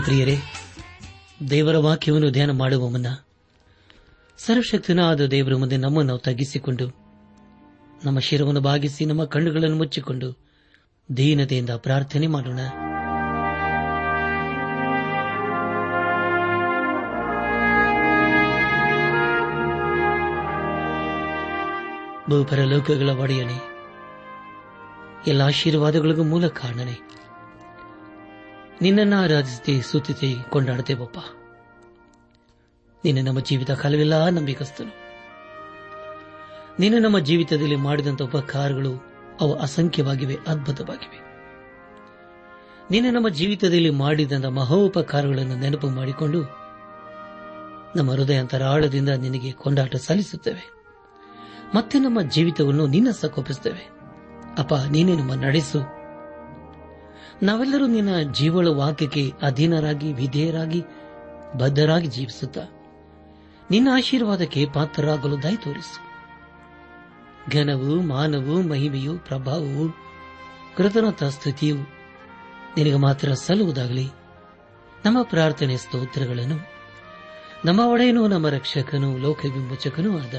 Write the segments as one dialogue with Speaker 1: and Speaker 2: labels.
Speaker 1: ಪ್ರಿಯರೇ, ದೇವರ
Speaker 2: ವಾಕ್ಯವನ್ನು ಧ್ಯಾನ ಮಾಡುವ ಮುನ್ನ ಸರ್ವಶಕ್ತನಾದ ದೇವರ ಮುಂದೆ ನಮ್ಮನ್ನು ನಾವು ತಗ್ಗಿಸಿಕೊಂಡು, ನಮ್ಮ ಶಿರವನ್ನು ಭಾಗಿಸಿ ನಮ್ಮ ಕಣ್ಣುಗಳನ್ನು ಮುಚ್ಚಿಕೊಂಡು ದೀನತೆಯಿಂದ ಪ್ರಾರ್ಥನೆ ಮಾಡೋಣ. ಭೂಪರಲೋಕಗಳ ಒಡೆಯಣೆ ಎಲ್ಲ ಆಶೀರ್ವಾದಗಳಿಗೂ ಮೂಲ ಕಾರಣನೆ. ನಿನ್ನನ್ನು ಆರಾಧಿಸಿ ಸುತ್ತಿಸಿ ಕೊಂಡಾಡುತ್ತೇವಪ್ಪ ನಿನ್ನ ನಮ್ಮ ಜೀವಿತ ಕಾಲವೆಲ್ಲ ನಂಬಿಕಸ್ತನು ನೀನು ನಮ್ಮ ಜೀವಿತದಲ್ಲಿ ಮಾಡಿದಂಥ ಉಪಕಾರಗಳು ಅವು ಅಸಂಖ್ಯವಾಗಿವೆ, ಅದ್ಭುತವಾಗಿವೆ. ನೀನು ನಮ್ಮ ಜೀವಿತದಲ್ಲಿ ಮಾಡಿದಂಥ ಮಹೋಪಕಾರಗಳನ್ನು ನೆನಪು ಮಾಡಿಕೊಂಡು ನಮ್ಮ ಹೃದಯಾಂತರಾಳದಿಂದ ನಿನಗೆ ಕೊಂಡಾಟ ಸಲ್ಲಿಸುತ್ತೇವೆ. ಮತ್ತೆ ನಮ್ಮ ಜೀವಿತವನ್ನು ನಿನ್ನ ಸಕೋಪಿಸುತ್ತೇವೆ ಅಪ್ಪ, ನೀನೇ ನಮ್ಮ ನಡೆಸು. ನಾವೆಲ್ಲರೂ ನಿನ್ನ ಜೀವಳ ವಾಕ್ಯಕ್ಕೆ ಅಧೀನರಾಗಿ, ವಿಧೇಯರಾಗಿ, ಬದ್ಧರಾಗಿ ಜೀವಿಸುತ್ತ, ನಿನ್ನ ಆಶೀರ್ವಾದಕ್ಕೆ ಪಾತ್ರರಾಗಲು ದಯ ತೋರಿಸು. ಘನವು, ಮಾನವು, ಮಹಿಮೆಯು, ಪ್ರಭಾವವು, ಕೃತಜ್ಞತ ಸ್ಥಿತಿಯು ನಿನಗೆ ಮಾತ್ರ ಸಲ್ಲುವುದಾಗಲಿ. ನಮ್ಮ ಪ್ರಾರ್ಥನೆ ಸ್ತೋತ್ರಗಳನ್ನು ನಮ್ಮ ಒಡೆಯನು, ನಮ್ಮ ರಕ್ಷಕನೂ ಲೋಕ ವಿಮೋಚಕನೂ ಆದ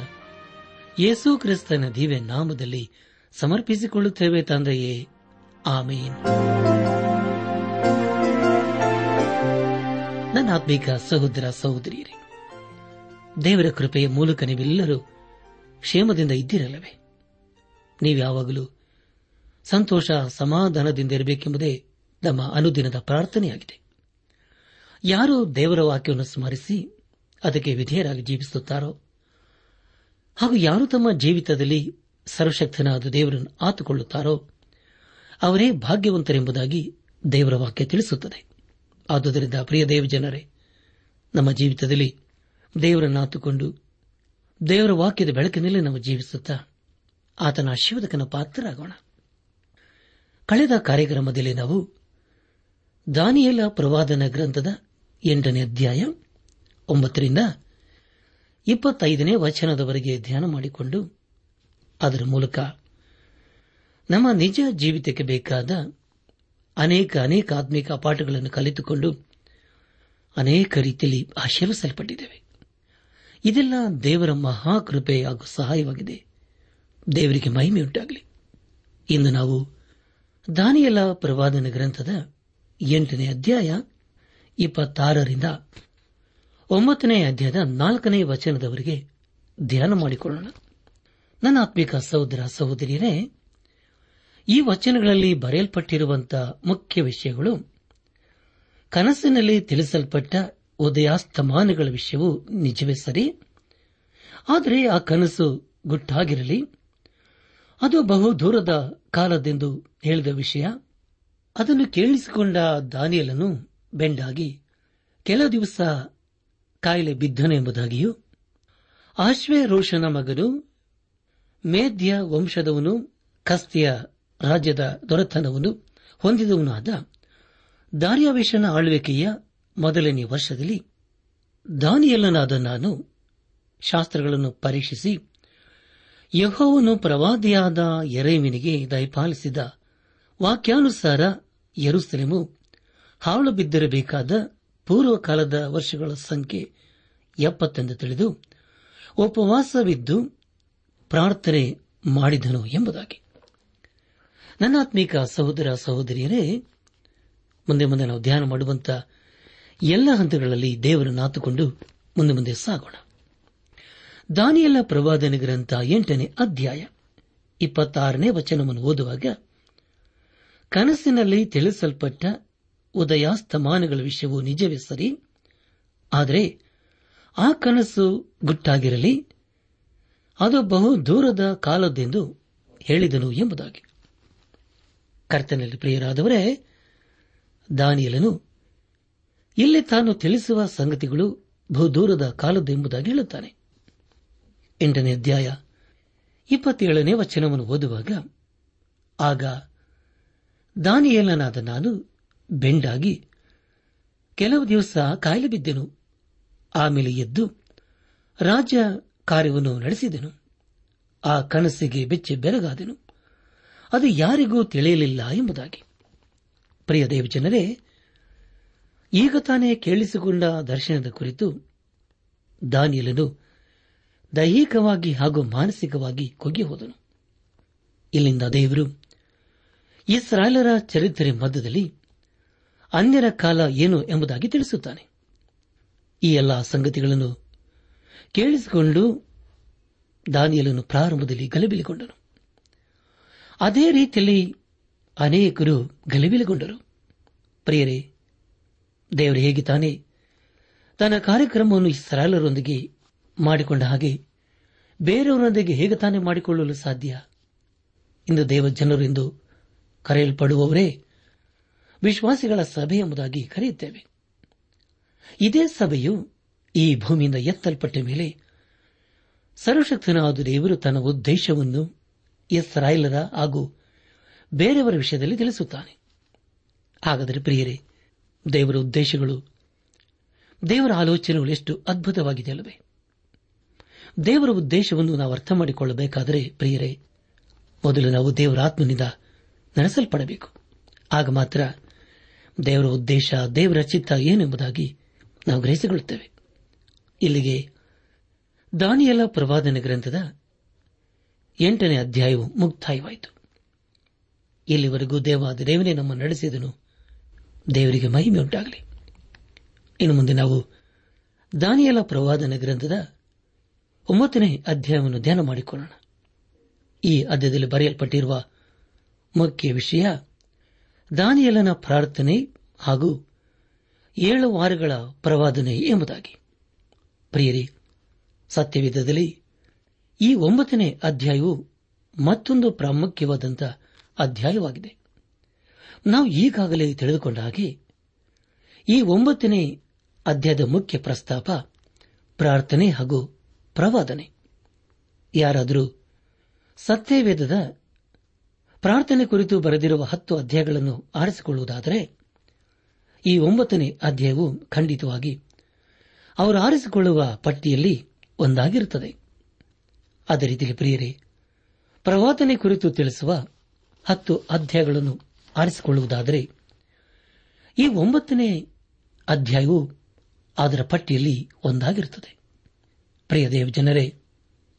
Speaker 2: ಯೇಸು ಕ್ರಿಸ್ತನ ದಿವ್ಯ ನಾಮದಲ್ಲಿ ಸಮರ್ಪಿಸಿಕೊಳ್ಳುತ್ತೇವೆ ತಂದೆಯೇ. ಆಮೇನ್. ಆತ್ಮೀಕ ಸಹೋದರ ಸಹೋದರಿಯರೇ, ದೇವರ ಕೃಪೆಯ ಮೂಲಕ ನೀವೆಲ್ಲರೂ ಕ್ಷೇಮದಿಂದ ಇದ್ದಿರಲವೇ ನೀವು ಯಾವಾಗಲೂ ಸಂತೋಷ, ಸಮಾಧಾನದಿಂದ ಇರಬೇಕೆಂಬುದೇ ನಮ್ಮ ಅನುದಿನದ ಪ್ರಾರ್ಥನೆಯಾಗಿದೆ. ಯಾರು ದೇವರ ವಾಕ್ಯವನ್ನು ಸ್ಮರಿಸಿ ಅದಕ್ಕೆ ವಿಧೇಯರಾಗಿ ಜೀವಿಸುತ್ತಾರೋ, ಹಾಗೂ ಯಾರು ತಮ್ಮ ಜೀವಿತದಲ್ಲಿ ಸರ್ವಶಕ್ತನಾದ ದೇವರನ್ನು ಆತುಕೊಳ್ಳುತ್ತಾರೋ, ಅವರೇ ಭಾಗ್ಯವಂತರೆಂಬುದಾಗಿ ದೇವರ ವಾಕ್ಯ ತಿಳಿಸುತ್ತದೆ. ಆದುದರಿಂದ ಪ್ರಿಯ ದೇವಜನರೇ ನಮ್ಮ ಜೀವಿತದಲ್ಲಿ ದೇವರನ್ನು ಆತುಕೊಂಡು ದೇವರ ವಾಕ್ಯದ ಬೆಳಕಿನಲ್ಲಿ ನಾವು ಜೀವಿಸುತ್ತಾ ಆತನ ಆಶೀರ್ವಾದಕನ ಪಾತ್ರರಾಗೋಣ. ಕಳೆದ ಕಾರ್ಯಕ್ರಮದಲ್ಲಿ ನಾವು ದಾನಿಯಲ ಪ್ರವಾದನ ಗ್ರಂಥದ ಎಂಟನೇ ಅಧ್ಯಾಯ ಒಂಬತ್ತರಿಂದ ಇಪ್ಪತ್ತೈದನೇ ವಚನದವರೆಗೆ ಧ್ಯಾನ ಮಾಡಿಕೊಂಡು ಅದರ ಮೂಲಕ ನಮ್ಮ ನಿಜ ಜೀವಿತಕ್ಕೆ ಬೇಕಾದ ಅನೇಕ ಅನೇಕ ಆತ್ಮಿಕ ಪಾಠಗಳನ್ನು ಕಲಿತುಕೊಂಡು ಅನೇಕ ರೀತಿಯಲ್ಲಿ ಆಶೀರ್ವಿಸಲ್ಪಟ್ಟಿದ್ದೇವೆ. ಇದೆಲ್ಲ ದೇವರ ಮಹಾಕೃಪೆ ಹಾಗೂ ಸಹಾಯವಾಗಿದೆ. ದೇವರಿಗೆ ಮಹಿಮೆಯುಂಟಾಗಲಿ. ಇಂದು ನಾವು ದಾನಿಯಲ ಪ್ರವಾದನ ಗ್ರಂಥದ ಎಂಟನೇ ಅಧ್ಯಾಯ ಇಪ್ಪತ್ತಾರರಿಂದ ಒಂಬತ್ತನೇ ಅಧ್ಯಾಯದ ನಾಲ್ಕನೇ ವಚನದವರಿಗೆ ಧ್ಯಾನ ಮಾಡಿಕೊಳ್ಳೋಣ. ನನ್ನ ಆತ್ಮಿಕ ಸಹೋದರ, ಸಹೋದರಿಯರೇ ಈ ವಚನಗಳಲ್ಲಿ ಬರೆಯಲ್ಪಟ್ಟಿರುವಂತಹ ಮುಖ್ಯ ವಿಷಯಗಳು ಕನಸಿನಲ್ಲಿ ತಿಳಿಸಲ್ಪಟ್ಟ ಉದಯಾಸ್ತಮಾನಗಳ ವಿಷಯವು ನಿಜವೇ ಸರಿ? ಆದರೆ ಆ ಕನಸು ಗುಟ್ಟಾಗಿರಲಿ? ಅದು ಬಹು ದೂರದ ಕಾಲದೆಂದು ಹೇಳಿದ ವಿಷಯ? ಅದನ್ನು ಕೇಳಿಸಿಕೊಂಡ ದಾನಿಯಲನ್ನು ಬೆಂಡಾಗಿ, ಕೆಲ ದಿವಸ ಕಾಯಿಲೆ ಬಿದ್ದನು ಎಂಬುದಾಗಿಯೂ ಆಶ್ವೇ ರೋಷನ ಮಗನು ಮೇದ್ಯ ವಂಶದವನು ಕಸ್ತಿಯ ರಾಜ್ಯದ ದೊರೆತನವನ್ನು ಹೊಂದಿದವನಾದ ಆದ ದಾರ್ಯಾವೇಶನ ಆಳ್ವಿಕೆಯ ಮೊದಲನೇ ವರ್ಷದಲ್ಲಿ ದಾನಿಯಲ್ಲನಾದ ನಾನು ಶಾಸ್ತ್ರಗಳನ್ನು ಪರೀಕ್ಷಿಸಿ ಯಹೋವನು ಪ್ರವಾದಿಯಾದ ಎರೇಮಿನಿಗೆ ದಯಪಾಲಿಸಿದ ವಾಕ್ಯಾನುಸಾರ ಯರುಸಲೇಮು ಹಾಳು ಬಿದ್ದಿರಬೇಕಾದ ಪೂರ್ವಕಾಲದ ವರ್ಷಗಳ ಸಂಖ್ಯೆ ಎಪ್ಪತ್ತೆಂದು ತಿಳಿದು ಉಪವಾಸವಿದ್ದು ಪ್ರಾರ್ಥನೆ ಮಾಡಿದನು ಎಂಬುದಾಗಿ. ನನ್ನಾತ್ಮೀಕ ಸಹೋದರ ಸಹೋದರಿಯರೇ, ಮುಂದೆ ಮುಂದೆ ನಾವು ಧ್ಯಾನ ಮಾಡುವಂತ ಎಲ್ಲ ಹಂತಗಳಲ್ಲಿ ದೇವರನ್ನು ನಾತುಕೊಂಡು ಮುಂದೆ ಮುಂದೆ ಸಾಗೋಣ. ದಾನಿಯಲ್ಲ ಪ್ರವಾದನ ಗ್ರಂಥ ಎಂಟನೇ ಅಧ್ಯಾಯ, ಇಪ್ಪತ್ತಾರನೇ ವಚನವನ್ನು ಓದುವಾಗ, ಕನಸಿನಲ್ಲಿ ತಿಳಿಸಲ್ಪಟ್ಟ ಉದಯಾಸ್ತಮಾನಗಳ ವಿಷಯವು ನಿಜವೇ ಸರಿ? ಆದರೆ ಆ ಕನಸು ಗುಟ್ಟಾಗಿರಲಿ, ಅದು ಬಹು ದೂರದ ಕಾಲದ್ದೆಂದು ಹೇಳಿದನು ಎಂಬುದಾಗಿ. ಕರ್ತನಲ್ಲಿ ಪ್ರಿಯರಾದವರೇ, ದಾನಿಯಲನು, ಇಲ್ಲಿ ತಾನು ತಿಳಿಸುವ ಸಂಗತಿಗಳು ಬಹುದೂರದ ಕಾಲದ್ದೆಂಬುದಾಗಿ ಹೇಳುತ್ತಾನೆ. ಎಂಟನೇ ಅಧ್ಯಾಯ ಇಪ್ಪತ್ತೇಳನೇ ವಚನವನ್ನು ಓದುವಾಗ, ಆಗ ದಾನಿಯೇಲನಾದ ನಾನು ಬೆಂಡಾಗಿ ಕೆಲವು ದಿವಸ ಕಾಯಿಲೆ ಬಿದ್ದೆನು. ಆಮೇಲೆ ಎದ್ದು ರಾಜ್ಯ ಕಾರ್ಯವನ್ನು ನಡೆಸಿದೆನು. ಆ ಕನಸಿಗೆ ಬೆಚ್ಚಿ ಬೆರಗಾದೆನು. ಅದು ಯಾರಿಗೂ ತಿಳಿಯಲಿಲ್ಲ ಎಂಬುದಾಗಿ. ಪ್ರಿಯ ದೇವಜನರೇ ಈಗ ತಾನೇ ಕೇಳಿಸಿಕೊಂಡ ದರ್ಶನದ ಕುರಿತು ದಾನಿಯಲನು ದೈಹಿಕವಾಗಿ ಹಾಗೂ ಮಾನಸಿಕವಾಗಿ ಕುಗ್ಗಿ ಹೋದನು. ಇಲ್ಲಿಂದ ದೇವರು ಇಸ್ರಾಯೇಲರ ಚರಿತ್ರೆ ಮಧ್ಯದಲ್ಲಿ ಅನ್ಯರ ಕಾಲ ಏನು ಎಂಬುದಾಗಿ ತಿಳಿಸುತ್ತಾನೆ. ಈ ಎಲ್ಲ ಸಂಗತಿಗಳನ್ನು ಕೇಳಿಸಿಕೊಂಡು ದಾನಿಯಲನ್ನು ಪ್ರಾರಂಭದಲ್ಲಿ ಗಲಿಬಿಲಿಗೊಂಡನು ಅದೇ ರೀತಿಯಲ್ಲಿ ಅನೇಕರು ಗಲಿಬಿಲಿಗೊಂಡರು. ಪ್ರಿಯರೇ, ದೇವರು ಹೇಗೆ ತಾನೇ ತನ್ನ ಕಾರ್ಯಕ್ರಮವನ್ನು ಇಸ್ರಾಯೇಲರೊಂದಿಗೆ ಮಾಡಿಕೊಂಡ ಹಾಗೆ ಬೇರೆಯವರೊಂದಿಗೆ ಹೇಗೆ ತಾನೇ ಮಾಡಿಕೊಳ್ಳಲು ಸಾಧ್ಯ? ಇಂದು ದೇವ ಜನರು ಎಂದು ಕರೆಯಲ್ಪಡುವವರೇ, ವಿಶ್ವಾಸಿಗಳ ಸಭೆ ಎಂಬುದಾಗಿ ಕರೆಯುತ್ತೇವೆ. ಇದೇ ಸಭೆಯು ಈ ಭೂಮಿಯಿಂದ ಎತ್ತಲ್ಪಟ್ಟ ಮೇಲೆ ಸರ್ವಶಕ್ತನಾದ ದೇವರು ತನ್ನ ಉದ್ದೇಶವನ್ನು ಇಸ್ರಾಯೇಲರ ಹಾಗೂ ಬೇರೆಯವರ ವಿಷಯದಲ್ಲಿ ತಿಳಿಸುತ್ತಾನೆ. ಹಾಗಾದರೆ ಪ್ರಿಯರೇ, ದೇವರ ಉದ್ದೇಶಗಳು, ದೇವರ ಆಲೋಚನೆಗಳು ಎಷ್ಟು ಅದ್ಭುತವಾಗಿದೆ ಅಲ್ಲವೇ ದೇವರ ಉದ್ದೇಶವನ್ನು ನಾವು ಅರ್ಥ ಮಾಡಿಕೊಳ್ಳಬೇಕಾದರೆ ಪ್ರಿಯರೇ, ಮೊದಲು ನಾವು ದೇವರ ಆತ್ಮನಿಂದ ನಡೆಸಲ್ಪಡಬೇಕು. ಆಗ ಮಾತ್ರ ದೇವರ ಉದ್ದೇಶ, ದೇವರ ಚಿತ್ತ ಏನೆಂಬುದಾಗಿ ನಾವು ಗ್ರಹಿಸಿಕೊಳ್ಳುತ್ತೇವೆ. ಇಲ್ಲಿಗೆ ದಾನಿಯಲ ಪ್ರವಾದನ ಗ್ರಂಥದ ಎಂಟನೇ ಅಧ್ಯಾಯವು ಮುಕ್ತಾಯವಾಯಿತು. ಇಲ್ಲಿವರೆಗೂ ದೇವಾದ ದೇವನೇ ನಮ್ಮ ನಡೆಸಿದನು. ದೇವರಿಗೆ ಮಹಿಮೆ ಉಂಟಾಗಲಿ. ಇನ್ನು ಮುಂದೆ ನಾವು ದಾನಿಯಲ ಪ್ರವಾದನ ಗ್ರಂಥದ ಒಂಬತ್ತನೇ ಅಧ್ಯಾಯವನ್ನು ಧ್ಯಾನ ಮಾಡಿಕೊಳ್ಳೋಣ. ಈ ಅಧ್ಯಾಯದಲ್ಲಿ ಬರೆಯಲ್ಪಟ್ಟಿರುವ ಮುಖ್ಯ ವಿಷಯ, ದಾನಿಯಲನ ಪ್ರಾರ್ಥನೆ ಹಾಗೂ ಏಳು ವಾರಗಳ ಪ್ರವಾದನೆ ಎಂಬುದಾಗಿ. ಪ್ರಿಯರಿ ಸತ್ಯವಿಧದಲ್ಲಿ ಈ ಒಂಬತ್ತನೇ ಅಧ್ಯಾಯವು ಮತ್ತೊಂದು ಪ್ರಾಮುಖ್ಯವಾದಂಥ ಅಧ್ಯಾಯವಾಗಿದೆ. ನಾವು ಈಗಾಗಲೇ ತಿಳಿದುಕೊಂಡ ಹಾಗೆ ಈ ಒಂಬತ್ತನೇ ಅಧ್ಯಾಯದ ಮುಖ್ಯ ಪ್ರಸ್ತಾಪ ಪ್ರಾರ್ಥನೆ ಹಾಗೂ ಪ್ರವಾದನೆ. ಯಾರಾದರೂ ಸತ್ಯವೇದದ ಪ್ರಾರ್ಥನೆ ಕುರಿತು ಬರೆದಿರುವ ಹತ್ತು ಅಧ್ಯಾಯಗಳನ್ನು ಆರಿಸಿಕೊಳ್ಳುವುದಾದರೆ ಈ ಒಂಬತ್ತನೇ ಅಧ್ಯಾಯವು ಖಂಡಿತವಾಗಿ ಅವರು ಆರಿಸಿಕೊಳ್ಳುವ ಪಟ್ಟಿಯಲ್ಲಿ ಒಂದಾಗಿರುತ್ತದೆ. ಅದೇ ರೀತಿಯಲ್ಲಿ ಪ್ರಿಯರೇ, ಪ್ರವಾದನೆ ಕುರಿತು ತಿಳಿಸುವ ಹತ್ತು ಅಧ್ಯಾಯಗಳನ್ನು ಆರಿಸಿಕೊಳ್ಳುವುದಾದರೆ, ಈ ಒಂಬತ್ತನೇ ಅಧ್ಯಾಯವು ಅದರ ಪಟ್ಟಿಯಲ್ಲಿ ಒಂದಾಗಿರುತ್ತದೆ. ಪ್ರಿಯ ದೇವ ಜನರೇ,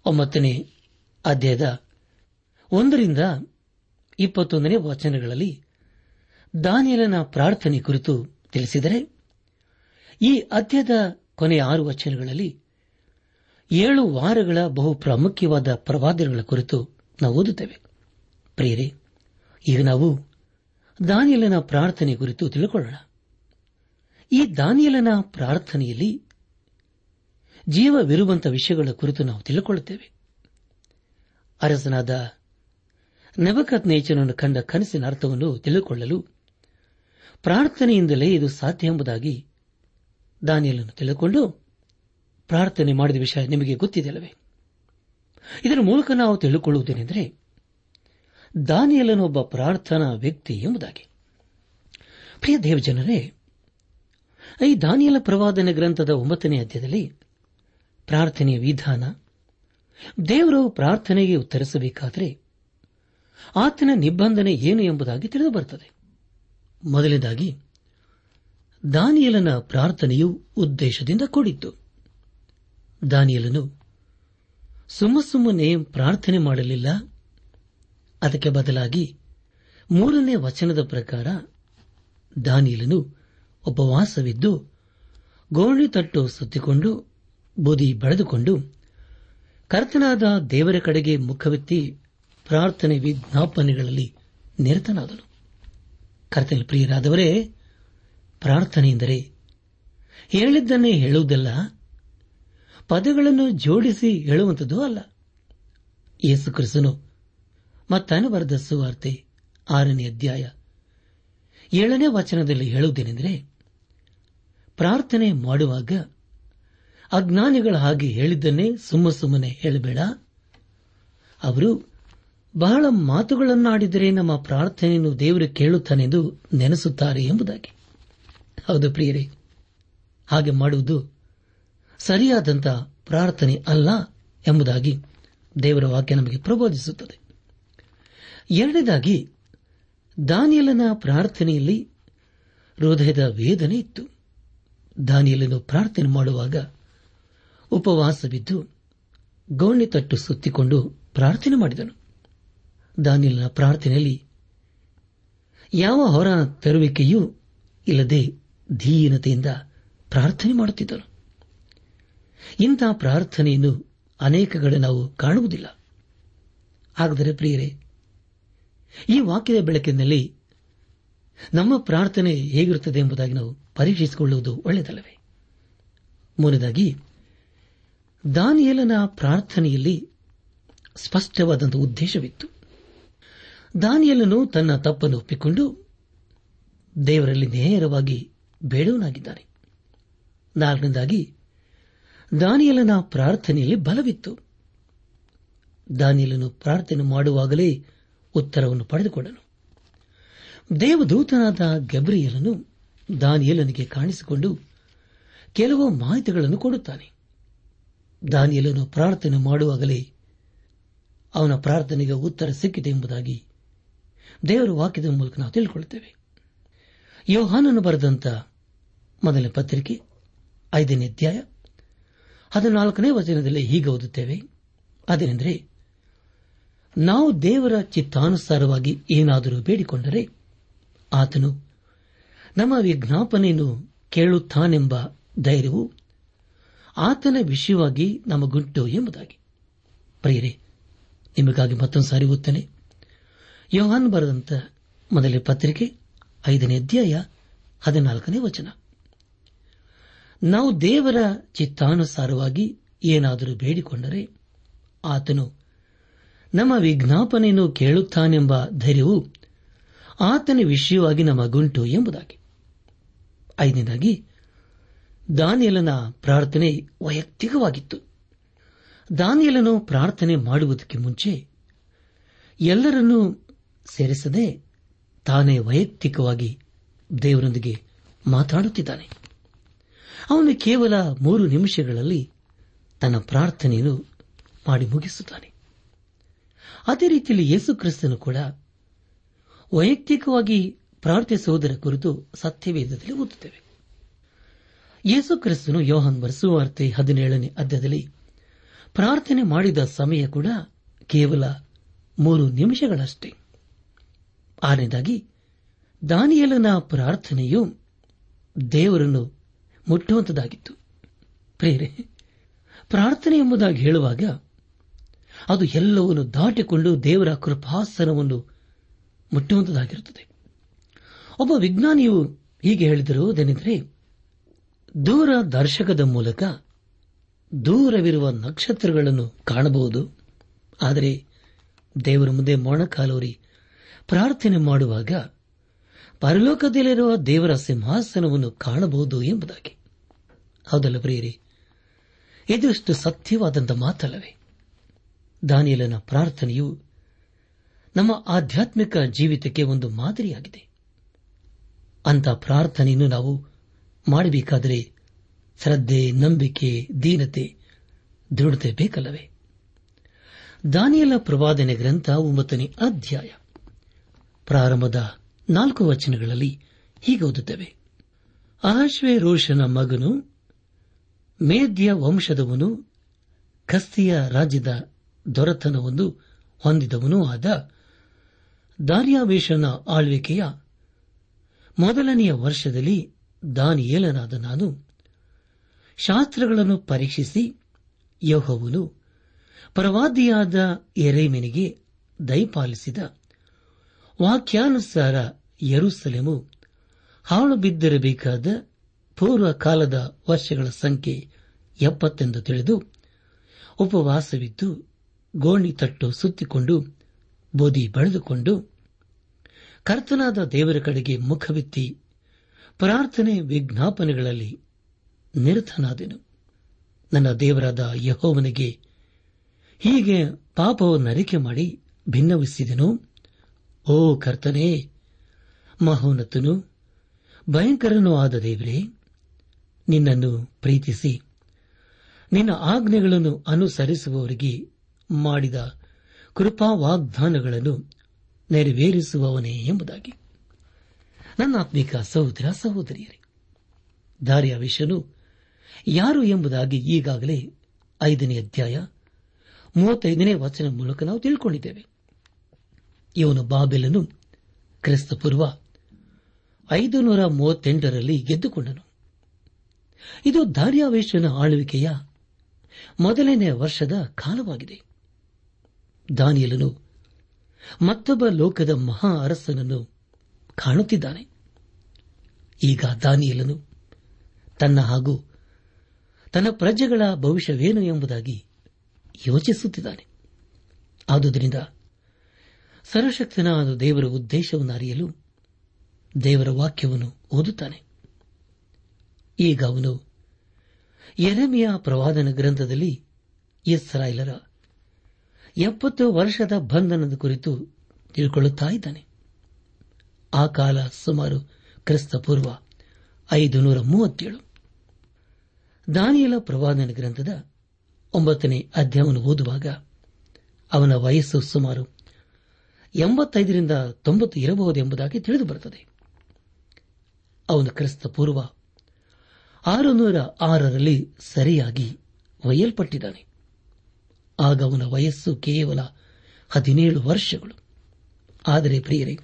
Speaker 2: ಒಂಬತ್ತನೇ ಅಧ್ಯಾಯದ ಒಂದರಿಂದ ಇಪ್ಪತ್ತೊಂದನೇ ವಚನಗಳಲ್ಲಿ ದಾನಿಯಲನ ಪ್ರಾರ್ಥನೆ ಕುರಿತು ತಿಳಿಸಿದರೆ, ಈ ಅಧ್ಯಾಯದ ಕೊನೆಯ ಆರು ವಚನಗಳಲ್ಲಿ ಏಳು ವಾರಗಳ ಬಹು ಪ್ರಾಮುಖ್ಯವಾದ ಪ್ರವಾದನೆಗಳ ಕುರಿತು ನಾವು ಓದುತ್ತೇವೆ. ಪ್ರಿಯರೇ, ಈಗ ನಾವು ದಾನಿಯಲನ ಪ್ರಾರ್ಥನೆ ಕುರಿತು ತಿಳಿದುಕೊಳ್ಳೋಣ ಈ ದಾನಿಯಲನ ಪ್ರಾರ್ಥನೆಯಲ್ಲಿ ಜೀವವಿರುವಂತಹ ವಿಷಯಗಳ ಕುರಿತು ನಾವು ತಿಳಿದುಕೊಳ್ಳುತ್ತೇವೆ ಅರಸನಾದ ನವಕತ್ ನೇಚನನ್ನು ಕಂಡ ಕನಸಿನ ಅರ್ಥವನ್ನು ತಿಳಿದುಕೊಳ್ಳಲು ಪ್ರಾರ್ಥನೆಯಿಂದಲೇ ಇದು ಸಾಧ್ಯ ಎಂಬುದಾಗಿ ದಾನಿಯಲನ್ನು ತಿಳಿದುಕೊಂಡು ಪ್ರಾರ್ಥನೆ ಮಾಡಿದ ವಿಷಯ ನಿಮಗೆ ಗೊತ್ತಿದೆಯಲ್ಲವೇ? ಇದರ ಮೂಲಕ ನಾವು ತಿಳಿದುಕೊಳ್ಳುವುದೇನೆಂದರೆ ದಾನಿಯಲನೊಬ್ಬ ಪ್ರಾರ್ಥನಾ ವ್ಯಕ್ತಿ ಎಂಬುದಾಗಿ. ಪ್ರಿಯ ದೇವಜನರೇ, ಈ ದಾನಿಯಲ ಪ್ರವಾದನ ಗ್ರಂಥದ ಒಂಬತ್ತನೇ ಅಧ್ಯಾಯದಲ್ಲಿ ಪ್ರಾರ್ಥನೆಯ ವಿಧಾನ, ದೇವರು ಪ್ರಾರ್ಥನೆಗೆ ಉತ್ತರಿಸಬೇಕಾದರೆ ಆತನ ನಿಬಂಧನೆ ಏನು ಎಂಬುದಾಗಿ ತಿಳಿದು ಬರುತ್ತದೆ ಮೊದಲನೇದಾಗಿ, ದಾನಿಯಲನ ಪ್ರಾರ್ಥನೆಯು ಉದ್ದೇಶದಿಂದ ಕೂಡಿತ್ತು. ದಾನಿಯಲನು, ಸುಮ್ಮ ಸುಮ್ಮನೆ ಪ್ರಾರ್ಥನೆ ಮಾಡಲಿಲ್ಲ. ಅದಕ್ಕೆ ಬದಲಾಗಿ ಮೂರನೇ ವಚನದ ಪ್ರಕಾರ ದಾನಿಯಲನು ಉಪವಾಸವಿದ್ದು ಗೋಣಿ ತಟ್ಟು ಸುತ್ತಿಕೊಂಡು ಬುದಿ ಬೆಳೆದುಕೊಂಡು ಕರ್ತನಾದ ದೇವರ ಕಡೆಗೆ ಮುಖವೆತ್ತಿ ಪ್ರಾರ್ಥನೆ ವಿಜ್ಞಾಪನೆಗಳಲ್ಲಿ ನಿರತನಾದನು. ಕರ್ತನ ಪ್ರಿಯರಾದವರೇ ಪ್ರಾರ್ಥನೆ ಎಂದರೆ ಹೇಳಿದ್ದನ್ನೇ ಹೇಳುವುದಲ್ಲ ಪದಗಳನ್ನು ಜೋಡಿಸಿ ಹೇಳುವಂಥದ್ದು ಅಲ್ಲ. ಯೇಸು ಕ್ರಿಸ್ತನು ಬರೆದ ಸುವಾರ್ತೆ ಆರನೇ ಅಧ್ಯಾಯ ಏಳನೇ ವಚನದಲ್ಲಿ ಹೇಳುವುದೇನೆಂದರೆ, ಪ್ರಾರ್ಥನೆ ಮಾಡುವಾಗ ಅಜ್ಞಾನಿಗಳ ಹಾಗೆ ಹೇಳಿದ್ದನ್ನೇ ಸುಮ್ಮ ಸುಮ್ಮನೆ ಹೇಳಬೇಡ. ಅವರು ಬಹಳ ಮಾತುಗಳನ್ನಾಡಿದರೆ ನಮ್ಮ ಪ್ರಾರ್ಥನೆಯನ್ನು ದೇವರು ಕೇಳುತ್ತಾನೆಂದು ನೆನೆಸುತ್ತಾರೆ ಎಂಬುದಾಗಿ. ಹೌದು ಪ್ರಿಯರೇ, ಹಾಗೆ ಮಾಡುವುದು ಸರಿಯಾದಂಥ ಪ್ರಾರ್ಥನೆ ಅಲ್ಲ ಎಂಬುದಾಗಿ ದೇವರ ವಾಕ್ಯ ನಮಗೆ ಪ್ರಬೋಧಿಸುತ್ತದೆ. ಎರಡನೇದಾಗಿ, ದಾನಿಯಲನ ಪ್ರಾರ್ಥನೆಯಲ್ಲಿ ಹೃದಯದ ವೇದನೆ ಇತ್ತು. ದಾನಿಯಲನ್ನು ಪ್ರಾರ್ಥನೆ ಮಾಡುವಾಗ ಉಪವಾಸವಿದ್ದು ಗೌಣಿ ತಟ್ಟು ಸುತ್ತಿಕೊಂಡು ಪ್ರಾರ್ಥನೆ ಮಾಡಿದನು. ದಾನಿಯಲನ ಪ್ರಾರ್ಥನೆಯಲ್ಲಿ ಯಾವ ಹೊರ ತರುವಿಕೆಯೂ ಇಲ್ಲದೆ ಧೀನತೆಯಿಂದ ಪ್ರಾರ್ಥನೆ ಮಾಡುತ್ತಿದ್ದನು. ಇಂತಹ ಪ್ರಾರ್ಥನೆಯನ್ನು ಅನೇಕ ಕಡೆ ನಾವು ಕಾಣುವುದಿಲ್ಲ. ಹಾಗಾದರೆ ಪ್ರಿಯರೇ, ಈ ವಾಕ್ಯದ ಬೆಳಕಿನಲ್ಲಿ ನಮ್ಮ ಪ್ರಾರ್ಥನೆ ಹೇಗಿರುತ್ತದೆ ಎಂಬುದಾಗಿ ನಾವು ಪರೀಕ್ಷಿಸಿಕೊಳ್ಳುವುದು ಒಳ್ಳೆಯದಲ್ಲವೇ? ಮೂರನೇದಾಗಿ, ದಾನಿಯಲನ ಪ್ರಾರ್ಥನೆಯಲ್ಲಿ ಸ್ಪಷ್ಟವಾದಂತಹ ಉದ್ದೇಶವಿತ್ತು. ದಾನಿಯಲನು ತನ್ನ ತಪ್ಪನ್ನು ಒಪ್ಪಿಕೊಂಡು ದೇವರಲ್ಲಿ ನೇರವಾಗಿ ಬೇಡವನಾಗಿದ್ದಾನೆ. ನಾಲ್ಕನೇದಾಗಿ ದಾನಿಯಲನ ಪ್ರಾರ್ಥನೆಯಲ್ಲಿ ಬಲವಿತ್ತು. ದಾನಿಯಲನು ಪ್ರಾರ್ಥನೆ ಮಾಡುವಾಗಲೇ ಉತ್ತರವನ್ನು ಪಡೆದುಕೊಂಡನು. ದೇವದೂತನಾದ ಗಬ್ರಿಯಲನು ದಾನಿಯಲನಿಗೆ ಕಾಣಿಸಿಕೊಂಡು ಕೆಲವು ಮಾಹಿತಿಗಳನ್ನು ಕೊಡುತ್ತಾನೆ. ದಾನಿಯಲನು ಪ್ರಾರ್ಥನೆ ಮಾಡುವಾಗಲೇ ಅವನ ಪ್ರಾರ್ಥನೆಗೆ ಉತ್ತರ ಸಿಕ್ಕಿದೆ ಎಂಬುದಾಗಿ ದೇವರ ವಾಕ್ಯದ ಮೂಲಕ ನಾವು ತಿಳಿದುಕೊಳ್ಳುತ್ತೇವೆ ಯೋಹಾನನು ಬರೆದಂತ ಮೊದಲ ಪತ್ರಿಕೆ ಐದನೇ ಅಧ್ಯಾಯ ಹದಿನಾಲ್ಕನೇ ವಚನದಲ್ಲಿ ಹೀಗೆ ಓದುತ್ತೇವೆ. ಅದೇನೆಂದರೆ, ನಾವು ದೇವರ ಚಿತ್ತಾನುಸಾರವಾಗಿ ಏನಾದರೂ ಬೇಡಿಕೊಂಡರೆ, ಆತನು ನಮ್ಮ ವಿಜ್ಞಾಪನೆಯನ್ನು ಕೇಳುತ್ತಾನೆಂಬ ಧೈರ್ಯವು ಆತನ ವಿಷಯವಾಗಿ ನಮಗುಂಟು ಎಂಬುದಾಗಿ. ಪ್ರಿಯರೇ, ನಿಮಗಾಗಿ ಮತ್ತೊಂದು ಸಾರಿ ಓದ್ತಾನೆ. ಯೋಹಾನ್ ಬರೆದಂತ ಮೊದಲೇ ಪತ್ರಿಕೆ, ಐದನೇ ಅಧ್ಯಾಯ, ಹದಿನಾಲ್ಕನೇ ವಚನ. ನಾವು ದೇವರ ಚಿತ್ತಾನುಸಾರವಾಗಿ ಏನಾದರೂ ಬೇಡಿಕೊಂಡರೆ ಆತನು ನಮ್ಮ ವಿಜ್ಞಾಪನೆಯನ್ನು ಕೇಳುತ್ತಾನೆಂಬ ಧೈರ್ಯವು ಆತನ ವಿಷಯವಾಗಿ ನಮಗುಂಟು ಎಂಬುದಾಗಿ. ಐದನೇದಾಗಿ, ದಾನಿಯಲನ ಪ್ರಾರ್ಥನೆ ವೈಯಕ್ತಿಕವಾಗಿತ್ತು. ದಾನಿಯಲನು ಪ್ರಾರ್ಥನೆ ಮಾಡುವುದಕ್ಕೆ ಮುಂಚೆ ಎಲ್ಲರನ್ನೂ ಸೇರಿಸದೆ ತಾನೇ ವೈಯಕ್ತಿಕವಾಗಿ ದೇವರೊಂದಿಗೆ ಮಾತಾಡುತ್ತಿದ್ದಾನೆ. ಅವನು ಕೇವಲ ಮೂರು ನಿಮಿಷಗಳಲ್ಲಿ ತನ್ನ ಪ್ರಾರ್ಥನೆಯನ್ನು ಮಾಡಿ ಮುಗಿಸುತ್ತಾನೆ. ಅದೇ ರೀತಿಯಲ್ಲಿ ಯೇಸು ಕ್ರಿಸ್ತನು ಕೂಡ ವೈಯಕ್ತಿಕವಾಗಿ ಪ್ರಾರ್ಥಿಸುವುದರ ಕುರಿತು ಸತ್ಯವೇದದಲ್ಲಿ ಓದುತ್ತೇವೆ. ಯೇಸು ಕ್ರಿಸ್ತನು ಯೋಹನ್ ಬರ್ಸುವಾರ್ತೆ ಹದಿನೇಳನೇ ಅಧ್ಯಾಯದಲ್ಲಿ ಪ್ರಾರ್ಥನೆ ಮಾಡಿದ ಸಮಯ ಕೂಡ ಕೇವಲ ಮೂರು ನಿಮಿಷಗಳಷ್ಟೇ. ಆರನೇದಾಗಿ ದಾನಿಯಲನ ಪ್ರಾರ್ಥನೆಯು ದೇವರನ್ನು ಮುಟ್ಟುವಂತದಾಗಿತ್ತು ಪ್ರೇರೆ ಪ್ರಾರ್ಥನೆ ಎಂಬುದಾಗಿ ಹೇಳುವಾಗ ಅದು ಎಲ್ಲವನ್ನು ದಾಟಿಕೊಂಡು ದೇವರ ಕೃಪಾಸನವನ್ನು ಮುಟ್ಟುವಂತದಾಗಿರುತ್ತದೆ ಒಬ್ಬ ವಿಜ್ಞಾನಿಯು ಹೀಗೆ ಹೇಳಿದರುವುದೇನೆಂದರೆ, ದೂರ ದರ್ಶಕದ ಮೂಲಕ ದೂರವಿರುವ ನಕ್ಷತ್ರಗಳನ್ನು ಕಾಣಬಹುದು. ಆದರೆ ದೇವರ ಮುಂದೆ ಮೊಣಕಾಲೋರಿ ಪ್ರಾರ್ಥನೆ ಮಾಡುವಾಗ ಪರಲೋಕದಲ್ಲಿರುವ ದೇವರ ಸಿಂಹಾಸನವನ್ನು ಕಾಣಬಹುದು ಎಂಬುದಾಗಿ. ಹೌದಲ್ಲ ಪ್ರಿಯರಿ? ಇದಷ್ಟು ಸತ್ಯವಾದಂಥ ಮಾತಲ್ಲವೇ? ದಾನಿಯಲನ ಪ್ರಾರ್ಥನೆಯು ನಮ್ಮ ಆಧ್ಯಾತ್ಮಿಕ ಜೀವಿತಕ್ಕೆ ಒಂದು ಮಾದರಿಯಾಗಿದೆ. ಅಂತ ಪ್ರಾರ್ಥನೆಯನ್ನು ನಾವು ಮಾಡಬೇಕಾದರೆ ಶ್ರದ್ಧೆ, ನಂಬಿಕೆ, ದೀನತೆ, ದೃಢತೆ ಬೇಕಲ್ಲವೇ? ದಾನಿಯಲ ಪ್ರವಾದನೆ ಗ್ರಂಥ ಒಂಬತ್ತನೇ ಅಧ್ಯಾಯ ಪ್ರಾರಂಭದ ನಾಲ್ಕು ವಚನಗಳಲ್ಲಿ ಹೀಗೆ ಓದುತ್ತವೆ. ಅಹಶ್ವೇ ರೋಷನ ಮಗನು ಮೇದ್ಯ ವಂಶದವನು ಖಸ್ತಿಯ ರಾಜ್ಯದ ದೊರೆತನವನ್ನು ಹೊಂದಿದವನೂ ಆದ ದಾರ್ಯಾವೇಶನ ಆಳ್ವಿಕೆಯ ಮೊದಲನೆಯ ವರ್ಷದಲ್ಲಿ ದಾನಿಯೇಲನಾದ ನಾನು ಶಾಸ್ತ್ರಗಳನ್ನು ಪರೀಕ್ಷಿಸಿ ಯಹೋವನು ಪರವಾದಿಯಾದ ಎರೇಮೆನಿಗೆ ದಯಪಾಲಿಸಿದ ವಾಕ್ಯಾನುಸಾರ ಯರುಸಲೆಮು ಹಾಳು ಬಿದ್ದಿರಬೇಕಾದ ಪೂರ್ವ ಕಾಲದ ವರ್ಷಗಳ ಸಂಖ್ಯೆ ಎಪ್ಪತ್ತೆಂದು ತಿಳಿದು ಉಪವಾಸವಿದ್ದು ಗೋಣಿ ತಟ್ಟು ಸುತ್ತಿಕೊಂಡು ಬೋಧಿ ಬಳೆದುಕೊಂಡು ಕರ್ತನಾದ ದೇವರ ಕಡೆಗೆ ಮುಖವಿತ್ತಿ ಪ್ರಾರ್ಥನೆ ವಿಜ್ಞಾಪನೆಗಳಲ್ಲಿ ನಿರತನಾದೆನು. ನನ್ನ ದೇವರಾದ ಯಹೋವನಿಗೆ ಹೀಗೆ ಪಾಪವನ್ನು ಅರಿಕೆ ಮಾಡಿ ಭಿನ್ನವಿಸಿದೆನು. ಓ ಕರ್ತನೇ, ಮಹೋನ್ನತನು, ಭಯಂಕರನೂ ಆದ ದೇವರೇ ನಿನ್ನನ್ನು ಪ್ರೀತಿಸಿ. ನಿನ್ನ ಆಜ್ಞೆಗಳನ್ನು ಅನುಸರಿಸುವವರಿಗೆ ಮಾಡಿದ ಕೃಪಾ ವಾಗ್ದಾನಗಳನ್ನು ನೆರವೇರಿಸುವವನೇ ಎಂಬುದಾಗಿ. ನನ್ನ ಆತ್ಮಿಕ ಸಹೋದರ ಸಹೋದರಿಯರೇ ವಿಷನು ಯಾರು ಎಂಬುದಾಗಿ ಈಗಾಗಲೇ ಐದನೇ ಅಧ್ಯಾಯ ಮೂವತ್ತೈದನೇ ವಚನ ಮೂಲಕ ನಾವು ತಿಳ್ಕೊಂಡಿದ್ದೇವೆ. ಇವನು ಬಾಬೆಲನು ಕ್ರಿಸ್ತಪೂರ್ವ ಐದು ನೂರ ಮೂವತ್ತೆಂಟರಲ್ಲಿ ಗೆದ್ದುಕೊಂಡನು. ಇದು ದಾರ್ಯಾವೇಶನ ಆಳ್ವಿಕೆಯ ಮೊದಲನೇ ವರ್ಷದ ಕಾಲವಾಗಿದೆ. ದಾನಿಯಲನು ಮತ್ತೊಬ್ಬ ಲೋಕದ ಮಹಾ ಅರಸನನ್ನು ಕಾಣುತ್ತಿದ್ದಾನೆ. ಈಗ ದಾನಿಯಲನು ತನ್ನ ಹಾಗೂ ತನ್ನ ಪ್ರಜೆಗಳ ಭವಿಷ್ಯವೇನು ಎಂಬುದಾಗಿ ಯೋಚಿಸುತ್ತಿದ್ದಾನೆ. ಆದುದರಿಂದ ಸರ್ವಶಕ್ತನಾದ ದೇವರ ಉದ್ದೇಶವನ್ನು ಅರಿಯಲು ದೇವರ ವಾಕ್ಯವನ್ನು ಓದುತ್ತಾನೆ. ಈಗ ಅವನು ಎರೆಮೆಯ ಪ್ರವಾದನ ಗ್ರಂಥದಲ್ಲಿ ಇಸ್ರಾಯೇಲರ ಎಪ್ಪತ್ತು ವರ್ಷದ ಬಂಧನದ ಕುರಿತು ತಿಳ್ಕೊಳ್ಳುತ್ತಾ ಇದ್ದಾನೆ. ಆ ಕಾಲ ಸುಮಾರು ಕ್ರಿಸ್ತಪೂರ್ವ ಐದು ನೂರ ಮೂವತ್ತೇಳು. ದಾನಿಯಲ ಪ್ರವಾದನ ಗ್ರಂಥದ ಒಂಬತ್ತನೇ ಅಧ್ಯಾಯವನ್ನು ಓದುವಾಗ ಅವನ ವಯಸ್ಸು ಸುಮಾರು ಎಂಬತ್ತೈದರಿಂದ ತೊಂಬತ್ತು ಇರಬಹುದು ಎಂಬುದಾಗಿ ತಿಳಿದು ಬರುತ್ತದೆ ಅವನು ಕ್ರಿಸ್ತ ಪೂರ್ವ ಆರುನೂರ ಆರರಲ್ಲಿ ಸರಿಯಾಗಿ ಒಯ್ಯಲ್ಪಟ್ಟಿದ್ದಾನೆ. ಆಗ ಅವನ ವಯಸ್ಸು ಕೇವಲ ಹದಿನೇಳು ವರ್ಷಗಳು. ಆದರೆ ಪ್ರಿಯರೇ,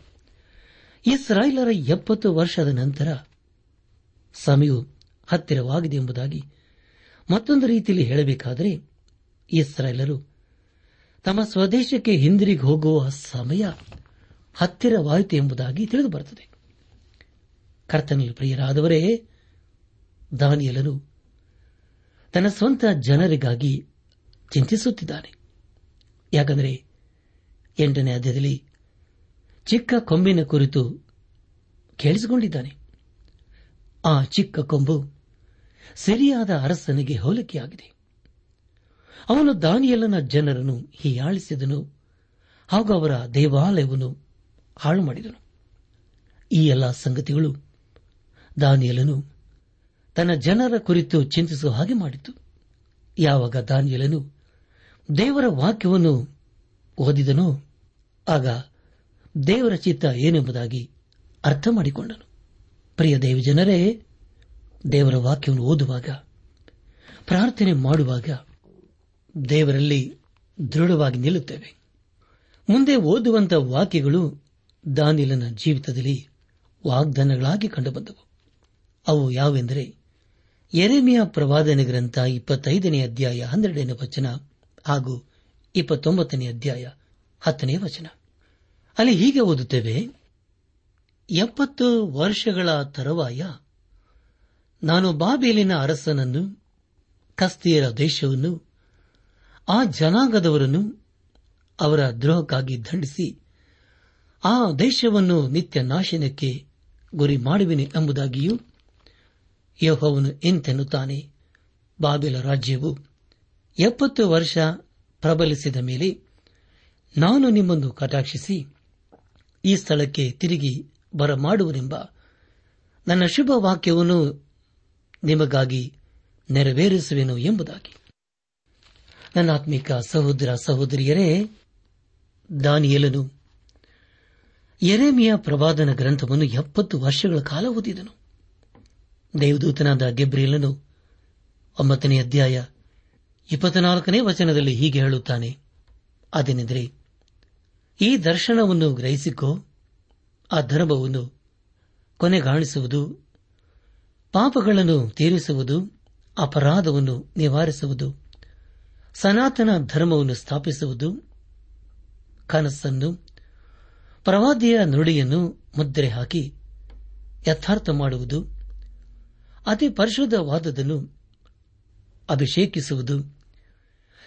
Speaker 2: ಇಸ್ರಾಯೇಲರ ಎಪ್ಪತ್ತು ವರ್ಷದ ನಂತರ ಸಮಯವು ಹತ್ತಿರವಾಗಿದೆ ಎಂಬುದಾಗಿ ಮತ್ತೊಂದು ರೀತಿಯಲ್ಲಿ ಹೇಳಬೇಕಾದರೆ, ಇಸ್ರಾಯೇಲರು ತಮ್ಮ ಸ್ವದೇಶಕ್ಕೆ ಹಿಂದಿರುಗಿ ಹೋಗುವ ಸಮಯ ಹತ್ತಿರವಾಯಿತು ಎಂಬುದಾಗಿ ತಿಳಿದು ಬರುತ್ತದೆ ಕರ್ತನಲ್ಲಿ ಪ್ರಿಯರಾದವರೇ ದಾನಿಯಲನು ತನ್ನ ಸ್ವಂತ ಜನರಿಗಾಗಿ ಚಿಂತಿಸುತ್ತಿದ್ದಾನೆ. ಯಾಕಂದರೆ ಎಂಟನೇ ಅಧ್ಯಾಯದಲ್ಲಿ ಚಿಕ್ಕ ಕೊಂಬಿನ ಕುರಿತು ಕೇಳಿಸಿಕೊಂಡಿದ್ದಾನೆ. ಆ ಚಿಕ್ಕ ಕೊಂಬು ಸರಿಯಾದ ಅರಸನಿಗೆ ಹೋಲಿಕೆಯಾಗಿದೆ. ಅವನು ದಾನಿಯಲ್ಲನ ಜನರನ್ನು ಹೀಯಾಳಿಸಿದನು, ಹಾಗೂ ಅವರ ದೇವಾಲಯವನ್ನು ಹಾಳು ಮಾಡಿದನು ಈ ಎಲ್ಲ ಸಂಗತಿಗಳು ದಾನಿಯಲನು ತನ್ನ ಜನರ ಕುರಿತು ಚಿಂತಿಸುವ ಹಾಗೆ ಮಾಡಿತು. ಯಾವಾಗ ದಾನಿಯಲನು ದೇವರ ವಾಕ್ಯವನ್ನು ಓದಿದನೋ ಆಗ ದೇವರ ಚಿತ್ತ ಏನೆಂಬುದಾಗಿ ಅರ್ಥ ಮಾಡಿಕೊಂಡನು. ಪ್ರಿಯ ದೇವಜನರೇ ದೇವರ ವಾಕ್ಯವನ್ನು ಓದುವಾಗ, ಪ್ರಾರ್ಥನೆ ಮಾಡುವಾಗ ದೇವರಲ್ಲಿ ದೃಢವಾಗಿ ನಿಲ್ಲುತ್ತೇವೆ. ಮುಂದೆ ಓದುವಂತಹ ವಾಕ್ಯಗಳು ದಾನಿಲನ ಜೀವಿತದಲ್ಲಿ ವಾಗ್ದಾನಗಳಾಗಿ ಕಂಡುಬಂದವು. ಅವು ಯಾವೆಂದರೆ ಎರೆಮಿಯ ಪ್ರವಾದನೆ ಗ್ರಂಥ ಇಪ್ಪತ್ತೈದನೇ ಅಧ್ಯಾಯ ಹನ್ನೆರಡನೇ ವಚನ ಹಾಗೂ ಇಪ್ಪತ್ತೊಂಬತ್ತನೇ ಅಧ್ಯಾಯ ಹತ್ತನೇ ವಚನ. ಅಲ್ಲಿ ಹೀಗೆ ಓದುತ್ತೇವೆ, ಎಪ್ಪತ್ತು ವರ್ಷಗಳ ತರುವಾಯ ನಾನು ಬಾಬೇಲಿನ ಅರಸನನ್ನು, ಕಸ್ತಿಯರ ದೇಶವನ್ನು, ಆ ಜನಾಂಗದವರನ್ನು ಅವರ ದ್ರೋಹಕ್ಕಾಗಿ ದಂಡಿಸಿ, ಆ ದೇಶವನ್ನು ನಿತ್ಯ ನಾಶನಕ್ಕೆ ಗುರಿ ಮಾಡುವೆನೆ ಎಂಬುದಾಗಿಯೂ ಯಹೋವನು ಎಂತೆನ್ನುತ್ತಾನೆ ಬಾಬೆಲ ರಾಜ್ಯವು ಎಪ್ಪತ್ತು ವರ್ಷ ಪ್ರಬಲಿಸಿದ ಮೇಲೆ ನಾನು ನಿಮ್ಮನ್ನು ಕಟಾಕ್ಷಿಸಿ ಈ ಸ್ಥಳಕ್ಕೆ ತಿರುಗಿ ಬರಮಾಡುವನೆಂಬ ನನ್ನ ಶುಭ ವಾಕ್ಯವನ್ನು ನಿಮಗಾಗಿ ನೆರವೇರಿಸುವೆನು ಎಂಬುದಾಗಿ. ನನ್ನ ಆತ್ಮಿಕ ಸಹೋದರ ಸಹೋದರಿಯರೇ, ದಾನಿಯಲನು ಎರೆಮಿಯ ಪ್ರವಾದನ ಗ್ರಂಥವನ್ನು ಎಪ್ಪತ್ತು ವರ್ಷಗಳ ಕಾಲ ಓದಿದನು. ದೇವದೂತನಾದ ಗೆಬ್ರಿಯಲನು ಒಂಬತ್ತನೇ ಅಧ್ಯಾಯ ಇಪ್ಪತ್ನಾಲ್ಕನೇ ವಚನದಲ್ಲಿ ಹೀಗೆ ಹೇಳುತ್ತಾನೆ. ಅದೇನೆಂದರೆ, ಈ ದರ್ಶನವನ್ನು ಗ್ರಹಿಸಿಕೋ, ಆ ಧರ್ಮವನ್ನು ಕೊನೆಗಾಣಿಸುವುದು, ಪಾಪಗಳನ್ನು ತೀರಿಸುವುದು, ಅಪರಾಧವನ್ನು ನಿವಾರಿಸುವುದು, ಸನಾತನ ಧರ್ಮವನ್ನು ಸ್ಥಾಪಿಸುವುದು, ಕನಸನ್ನು, ಪ್ರವಾದಿಯ ನುಡಿಯನ್ನು ಮುದ್ರೆ ಹಾಕಿ ಯಥಾರ್ಥ ಮಾಡುವುದು ಅತಿ ಪರಿಶುದ್ಧವಾದದನ್ನು ಅಭಿಷೇಕಿಸುವುದು.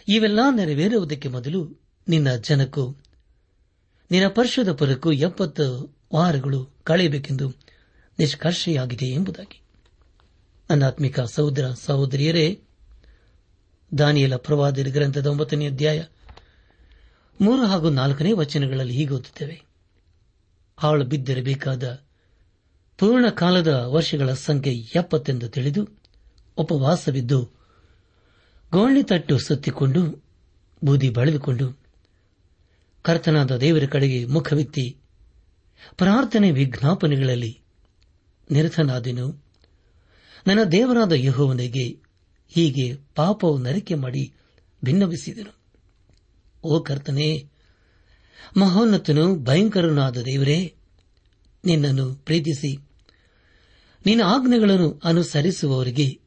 Speaker 2: ಇವೆಲ್ಲ ನೆರವೇರುವುದಕ್ಕೆ ಮೊದಲು ನಿನ್ನ ಜನಕ್ಕೂ, ನಿನ್ನ ಪರಿಶುದ್ಧ ಪರಕ್ಕೂ ಎಪ್ಪತ್ತು ವಾರಗಳು ಕಳೆಯಬೇಕೆಂದು ನಿಷ್ಕರ್ಷೆಯಾಗಿದೆ ಎಂಬುದಾಗಿ. ಅನಾತ್ಮಿಕ ಸಹೋದರ ಸಹೋದರಿಯರೇ, ದಾನಿಯಲ ಪ್ರವಾದಿ ಗ್ರಂಥದ ಒಂಬತ್ತನೇ ಅಧ್ಯಾಯ ಮೂರು ಹಾಗೂ ನಾಲ್ಕನೇ ವಚನಗಳಲ್ಲಿ ಹೀಗೆ ಓದುತ್ತೇವೆ. ಹಾಳು ಬಿದ್ದಿರಬೇಕಾದ ಪೂರ್ಣ ಕಾಲದ ವರ್ಷಗಳ ಸಂಖ್ಯೆ ಎಪ್ಪತ್ತೆಂದು ತಿಳಿದು ಉಪವಾಸವಿದ್ದು, ಗೋಣಿ ತಟ್ಟು ಸುತ್ತಿಕೊಂಡು ಬೂದಿ ಬಳೆದುಕೊಂಡು ಕರ್ತನಾದ ದೇವರ ಕಡೆಗೆ ಮುಖವಿತ್ತಿ ಪ್ರಾರ್ಥನೆ ವಿಜ್ಞಾಪನೆಗಳಲ್ಲಿ ನಿರತನಾದೆನು. ನನ್ನ ದೇವರಾದ ಯಹೋವನಿಗೆ ಹೀಗೆ ಪಾಪವು ನರಿಕೆ ಮಾಡಿ ಭಿನ್ನವಿಸಿದನು ಓ ಕರ್ತನೇ, ಮಹೋನ್ನತನು ಭಯಂಕರನಾದ ದೇವರೇ, ನಿನ್ನನ್ನು ಪ್ರೀತಿಸಿ ನಿನ್ನ ಆಜ್ಞೆಗಳನ್ನು ಅನುಸರಿಸುವವರಿಗೆ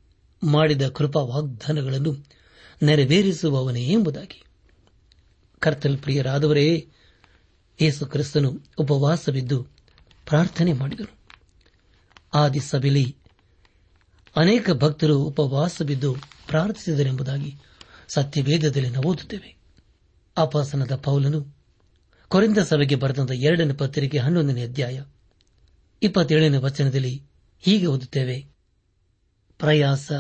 Speaker 2: ಮಾಡಿದ ಕೃಪಾ ವಾಗ್ದಾನಗಳನ್ನು ನೆರವೇರಿಸುವವನೇ ಎಂಬುದಾಗಿ. ಕರ್ತಲ್ ಪ್ರಿಯರಾದವರೇ, ಯೇಸು ಕ್ರಿಸ್ತನು ಉಪವಾಸವಿದ್ದು ಪ್ರಾರ್ಥನೆ ಮಾಡಿದರು ಆದಿ ಸಭೆಯಲ್ಲಿ ಅನೇಕ ಭಕ್ತರು ಉಪವಾಸವಿದ್ದು ಪ್ರಾರ್ಥಿಸಿದರೆಂಬುದಾಗಿ ಸತ್ಯವೇದದಲ್ಲಿ ನಾವು ಓದುತ್ತೇವೆ. ಅಪಾಸನದ ಪೌಲನು ಕೊರಿಂದ ಸಭೆಗೆ ಬರೆದಂತ ಎರಡನೇ ಪತ್ರಿಕೆ ಹನ್ನೊಂದನೇ ಅಧ್ಯಾಯ ಇಪ್ಪತ್ತೇಳನೇ ವಚನದಲ್ಲಿ ಹೀಗೆ ಓದುತ್ತೇವೆ. ಪ್ರಯಾಸ,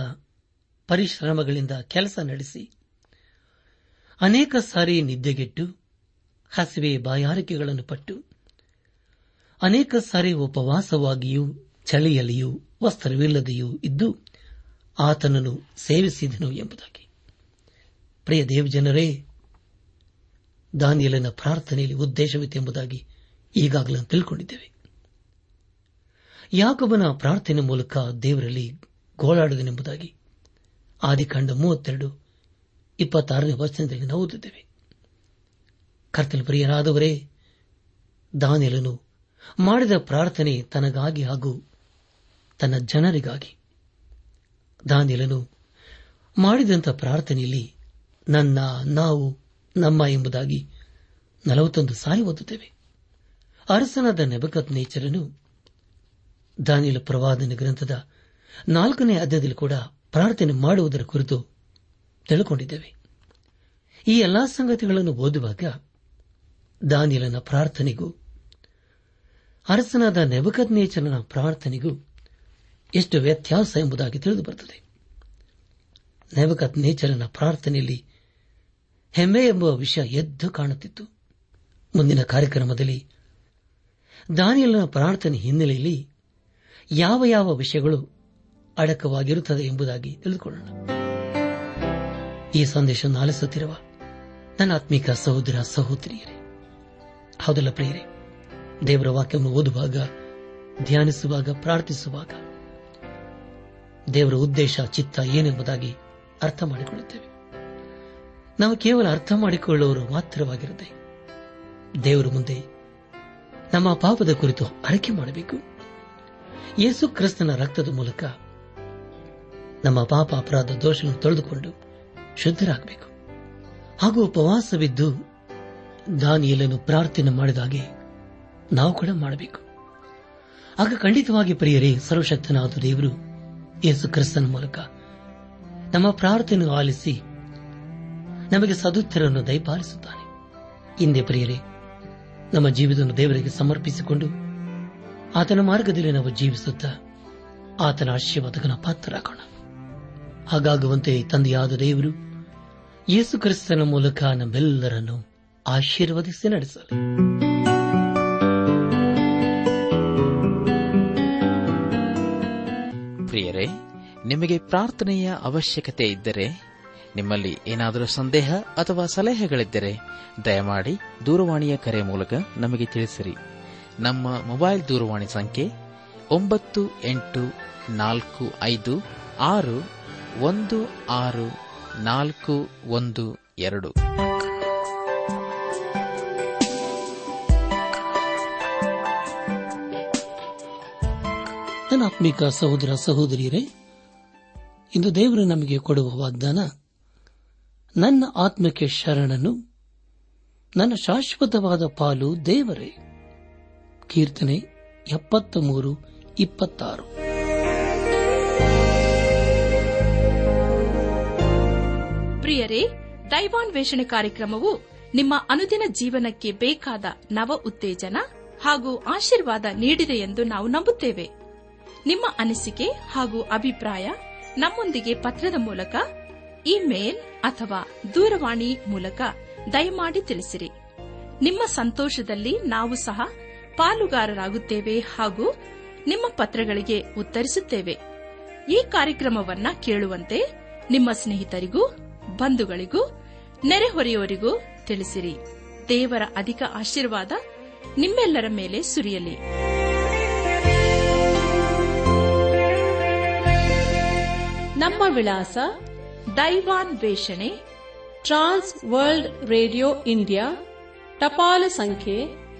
Speaker 2: ಪರಿಶ್ರಮಗಳಿಂದ ಕೆಲಸ ನಡೆಸಿ, ಅನೇಕ ಸಾರಿ ನಿದ್ದೆಗೆಟ್ಟು, ಹಸಿವೆ ಬಾಯಾರಿಕೆಗಳನ್ನು ಪಟ್ಟು, ಅನೇಕ ಸಾರಿ ಉಪವಾಸವಾಗಿಯೂ, ಚಳಿಯಲ್ಲಿಯೂ, ವಸ್ತ್ರವಿಲ್ಲದೆಯೂ ಇದ್ದು, ಆತನನ್ನು ಸೇವಿಸಿದನು ಎಂಬುದಾಗಿ. ಪ್ರಿಯ ದೇವಜನರೇ, ದಾನಿಯಲನ ಪ್ರಾರ್ಥನೆಯಲ್ಲಿ ಉದ್ದೇಶವಿತ್ತು ಎಂಬುದಾಗಿ ಈಗಾಗಲೇ ತಿಳ್ಕೊಂಡಿದ್ದೇವೆ ಯಾಕೊಬ್ಬನ ಪ್ರಾರ್ಥನೆ ಮೂಲಕ ದೇವರಲ್ಲಿ ಗೋಳಾಡುವುದೆಂಬುದಾಗಿ ಆದಿಕಾಂಡ ಮೂವತ್ತೆರಡು, ಇಪ್ಪತ್ತಾರನೇ ವಚನದಲ್ಲಿ ನಾವು ಓದುತ್ತೇವೆ ಕರ್ತನ ಪ್ರಿಯರಾದವರೇ, ದಾನಿಯಲನು ಮಾಡಿದ ಪ್ರಾರ್ಥನೆ ತನಗಾಗಿ ಹಾಗೂ ತನ್ನ ಜನರಿಗಾಗಿ. ದಾನಿಯಲನು ಮಾಡಿದಂಥ ಪ್ರಾರ್ಥನೆಯಲ್ಲಿ ನನ್ನ, ನಾವು, ನಮ್ಮ ಎಂಬುದಾಗಿ ನಲವತ್ತೊಂದು ಸಾರಿ ಓದುತ್ತೇವೆ. ಅರಸನಾದ ನೆಬಕತ್ ನೇಚರನು ದಾನಿಯಲ ಪ್ರವಾದನ ಗ್ರಂಥದ ನಾಲ್ಕನೇ ಅಧ್ಯಾಯದಲ್ಲಿ ಕೂಡ ಪ್ರಾರ್ಥನೆ ಮಾಡುವುದರ ಕುರಿತು ತಿಳ್ಕೊಂಡಿದ್ದೇವೆ. ಈ ಎಲ್ಲಾ ಸಂಗತಿಗಳನ್ನು ಓದುವಾಗ ದಾನಿಯಲನ ಪ್ರಾರ್ಥನೆಗೂ, ಅರಸನಾದ ನೆಬಕತ್ ನೇಚರನ ಪ್ರಾರ್ಥನೆಗೂ ಎಷ್ಟು ವ್ಯತ್ಯಾಸ ಎಂಬುದಾಗಿ ತಿಳಿದು ಬರುತ್ತದೆ ನೆಬಕತ್ ಪ್ರಾರ್ಥನೆಯಲ್ಲಿ ಹೆಮ್ಮೆ ಎಂಬ ವಿಷಯ ಎದ್ದು ಕಾಣುತ್ತಿತ್ತು. ಮುಂದಿನ ಕಾರ್ಯಕ್ರಮದಲ್ಲಿ ದಾನಿಯಲನ ಪ್ರಾರ್ಥನೆ ಹಿನ್ನೆಲೆಯಲ್ಲಿ ಯಾವ ಯಾವ ವಿಷಯಗಳು ಅಡಕವಾಗಿರುತ್ತದೆ ಎಂಬುದಾಗಿ ತಿಳಿದುಕೊಳ್ಳೋಣ. ಈ ಸಂದೇಶವನ್ನು ಆಲಿಸುತ್ತಿರುವ ನನ್ನ ಆತ್ಮಿಕ ಸಹೋದರ ಸಹೋದರಿಯರೇ, ಹೌದಲ್ಲ ಪ್ರಿಯರೇ? ದೇವರ ವಾಕ್ಯವನ್ನು ಓದುವಾಗ, ಧ್ಯಾನಿಸುವಾಗ, ಪ್ರಾರ್ಥಿಸುವಾಗ ದೇವರ ಉದ್ದೇಶ, ಚಿತ್ತ ಏನೆಂಬುದಾಗಿ ಅರ್ಥ ಮಾಡಿಕೊಳ್ಳುತ್ತೇವೆ. ನಾವು ಕೇವಲ ಅರ್ಥ ಮಾಡಿಕೊಳ್ಳುವವರು ಮಾತ್ರವಾಗಿರದೆ ದೇವರ ಮುಂದೆ ನಮ್ಮ ಪಾಪದ ಕುರಿತು ಅರಕೆ ಮಾಡಬೇಕು. ಯೇಸು ಕ್ರಿಸ್ತನ ರಕ್ತದ ಮೂಲಕ ನಮ್ಮ ಪಾಪ ಅಪರಾಧ ದೋಷಗಳನ್ನು ತೊಳೆದುಕೊಂಡು ಶುದ್ಧರಾಗಬೇಕು. ಹಾಗೂ ಉಪವಾಸವಿದ್ದು ದಾನಿಯಲನ್ನು ಪ್ರಾರ್ಥನೆ ಮಾಡಿದ ಹಾಗೆ ನಾವು ಕೂಡ ಮಾಡಬೇಕು. ಆಗ ಖಂಡಿತವಾಗಿ ಪ್ರಿಯರೇ, ಸರ್ವಶಕ್ತನಾದ ದೇವರು ಯೇಸು ಕ್ರಿಸ್ತನ ಮೂಲಕ ನಮ್ಮ ಪ್ರಾರ್ಥನೆ ಆಲಿಸಿ ನಮಗೆ ಸದುತ್ತರನ್ನು ದಯಪಾಲಿಸುತ್ತಾನೆ. ಹಿಂದೆ ಪ್ರಿಯರೇ, ನಮ್ಮ ಜೀವಿತವನ್ನು ದೇವರಿಗೆ ಸಮರ್ಪಿಸಿಕೊಂಡು ಆತನ ಮಾರ್ಗದಲ್ಲಿ ನಾವು ಜೀವಿಸುತ್ತಾ ಆತನ ಆಶೀರ್ವಾದಕನ ಪಾತ್ರರಾಗೋಣ. ಹಾಗಾಗುವಂತೆ ತಂದೆಯಾದ ದೇವರು ಯೇಸು ಕ್ರಿಸ್ತನ ಮೂಲಕ ನಮ್ಮೆಲ್ಲರನ್ನು ಆಶೀರ್ವದಿಸಿ ನಡೆಸಲಿ.
Speaker 3: ಪ್ರಿಯರೇ, ನಿಮಗೆ ಪ್ರಾರ್ಥನೆಯ ಅವಶ್ಯಕತೆ ಇದ್ದರೆ, ನಿಮ್ಮಲ್ಲಿ ಏನಾದರೂ ಸಂದೇಹ ಅಥವಾ ಸಲಹೆಗಳಿದ್ದರೆ, ದಯಮಾಡಿ ದೂರವಾಣಿಯ ಕರೆ ಮೂಲಕ ನಮಗೆ ತಿಳಿಸಿರಿ. ನಮ್ಮ ಮೊಬೈಲ್ ದೂರವಾಣಿ ಸಂಖ್ಯೆ ಒಂಬತ್ತು ಎಂಟು ನಾಲ್ಕು ಐದು ಆರು ಒಂದು ಆರು ನಾಲ್ಕು ಒಂದು ಎರಡು.
Speaker 2: ಆತ್ಮಿಕ ಸಹೋದರ ಸಹೋದರಿಯರೇ, ಇಂದು ದೇವರು ನಮಗೆ ಕೊಡುವ ವಾಗ್ದಾನ, ನನ್ನ ಆತ್ಮಕ್ಕೆ ಶರಣನು, ನನ್ನ ಶಾಶ್ವತವಾದ ಪಾಲು ದೇವರೇ. ಕೀರ್ತನೆ ಎಪ್ಪತ್ತ ಮೂರು ಇಪ್ಪತ್ತಾರು.
Speaker 4: ಪ್ರಿಯರೇ, ದೈವಾನ್ವೇಷಣೆ ಕಾರ್ಯಕ್ರಮವು ನಿಮ್ಮ ಅನುದಿನ ಜೀವನಕ್ಕೆ ಬೇಕಾದ ನವ ಉತ್ತೇಜನ ಹಾಗೂ ಆಶೀರ್ವಾದ ನೀಡಿದೆ ಎಂದು ನಾವು ನಂಬುತ್ತೇವೆ. ನಿಮ್ಮ ಅನಿಸಿಕೆ ಹಾಗೂ ಅಭಿಪ್ರಾಯ ನಮ್ಮೊಂದಿಗೆ ಪತ್ರದ ಮೂಲಕ, ಇಮೇಲ್ ಅಥವಾ ದೂರವಾಣಿ ಮೂಲಕ ದಯಮಾಡಿ ತಿಳಿಸಿರಿ. ನಿಮ್ಮ ಸಂತೋಷದಲ್ಲಿ ನಾವು ಸಹ ಪಾಲುಗಾರರಾಗುತ್ತೇವೆ ಹಾಗೂ ನಿಮ್ಮ ಪತ್ರಗಳಿಗೆ ಉತ್ತರಿಸುತ್ತೇವೆ. ಈ ಕಾರ್ಯಕ್ರಮವನ್ನ ಕೇಳುವಂತೆ ನಿಮ್ಮ ಸ್ನೇಹಿತರಿಗೂ, ಬಂಧುಗಳಿಗೂ ನೆರೆಹೊರೆಯವರಿಗೂ ತಿಳಿಸಿರಿ. ದೇವರ ಅಧಿಕ ಆಶೀರ್ವಾದ ನಿಮ್ಮೆಲ್ಲರ ಮೇಲೆ ಸುರಿಯಲಿ.
Speaker 5: ನಮ್ಮ ವಿಳಾಸ
Speaker 4: ದೈವಾನ್ ವೇಷಣೆ
Speaker 5: ಟ್ರಾನ್ಸ್ ವರ್ಲ್ಡ್ ರೇಡಿಯೋ ಇಂಡಿಯಾ, ಟಪಾಲು ಸಂಖ್ಯೆ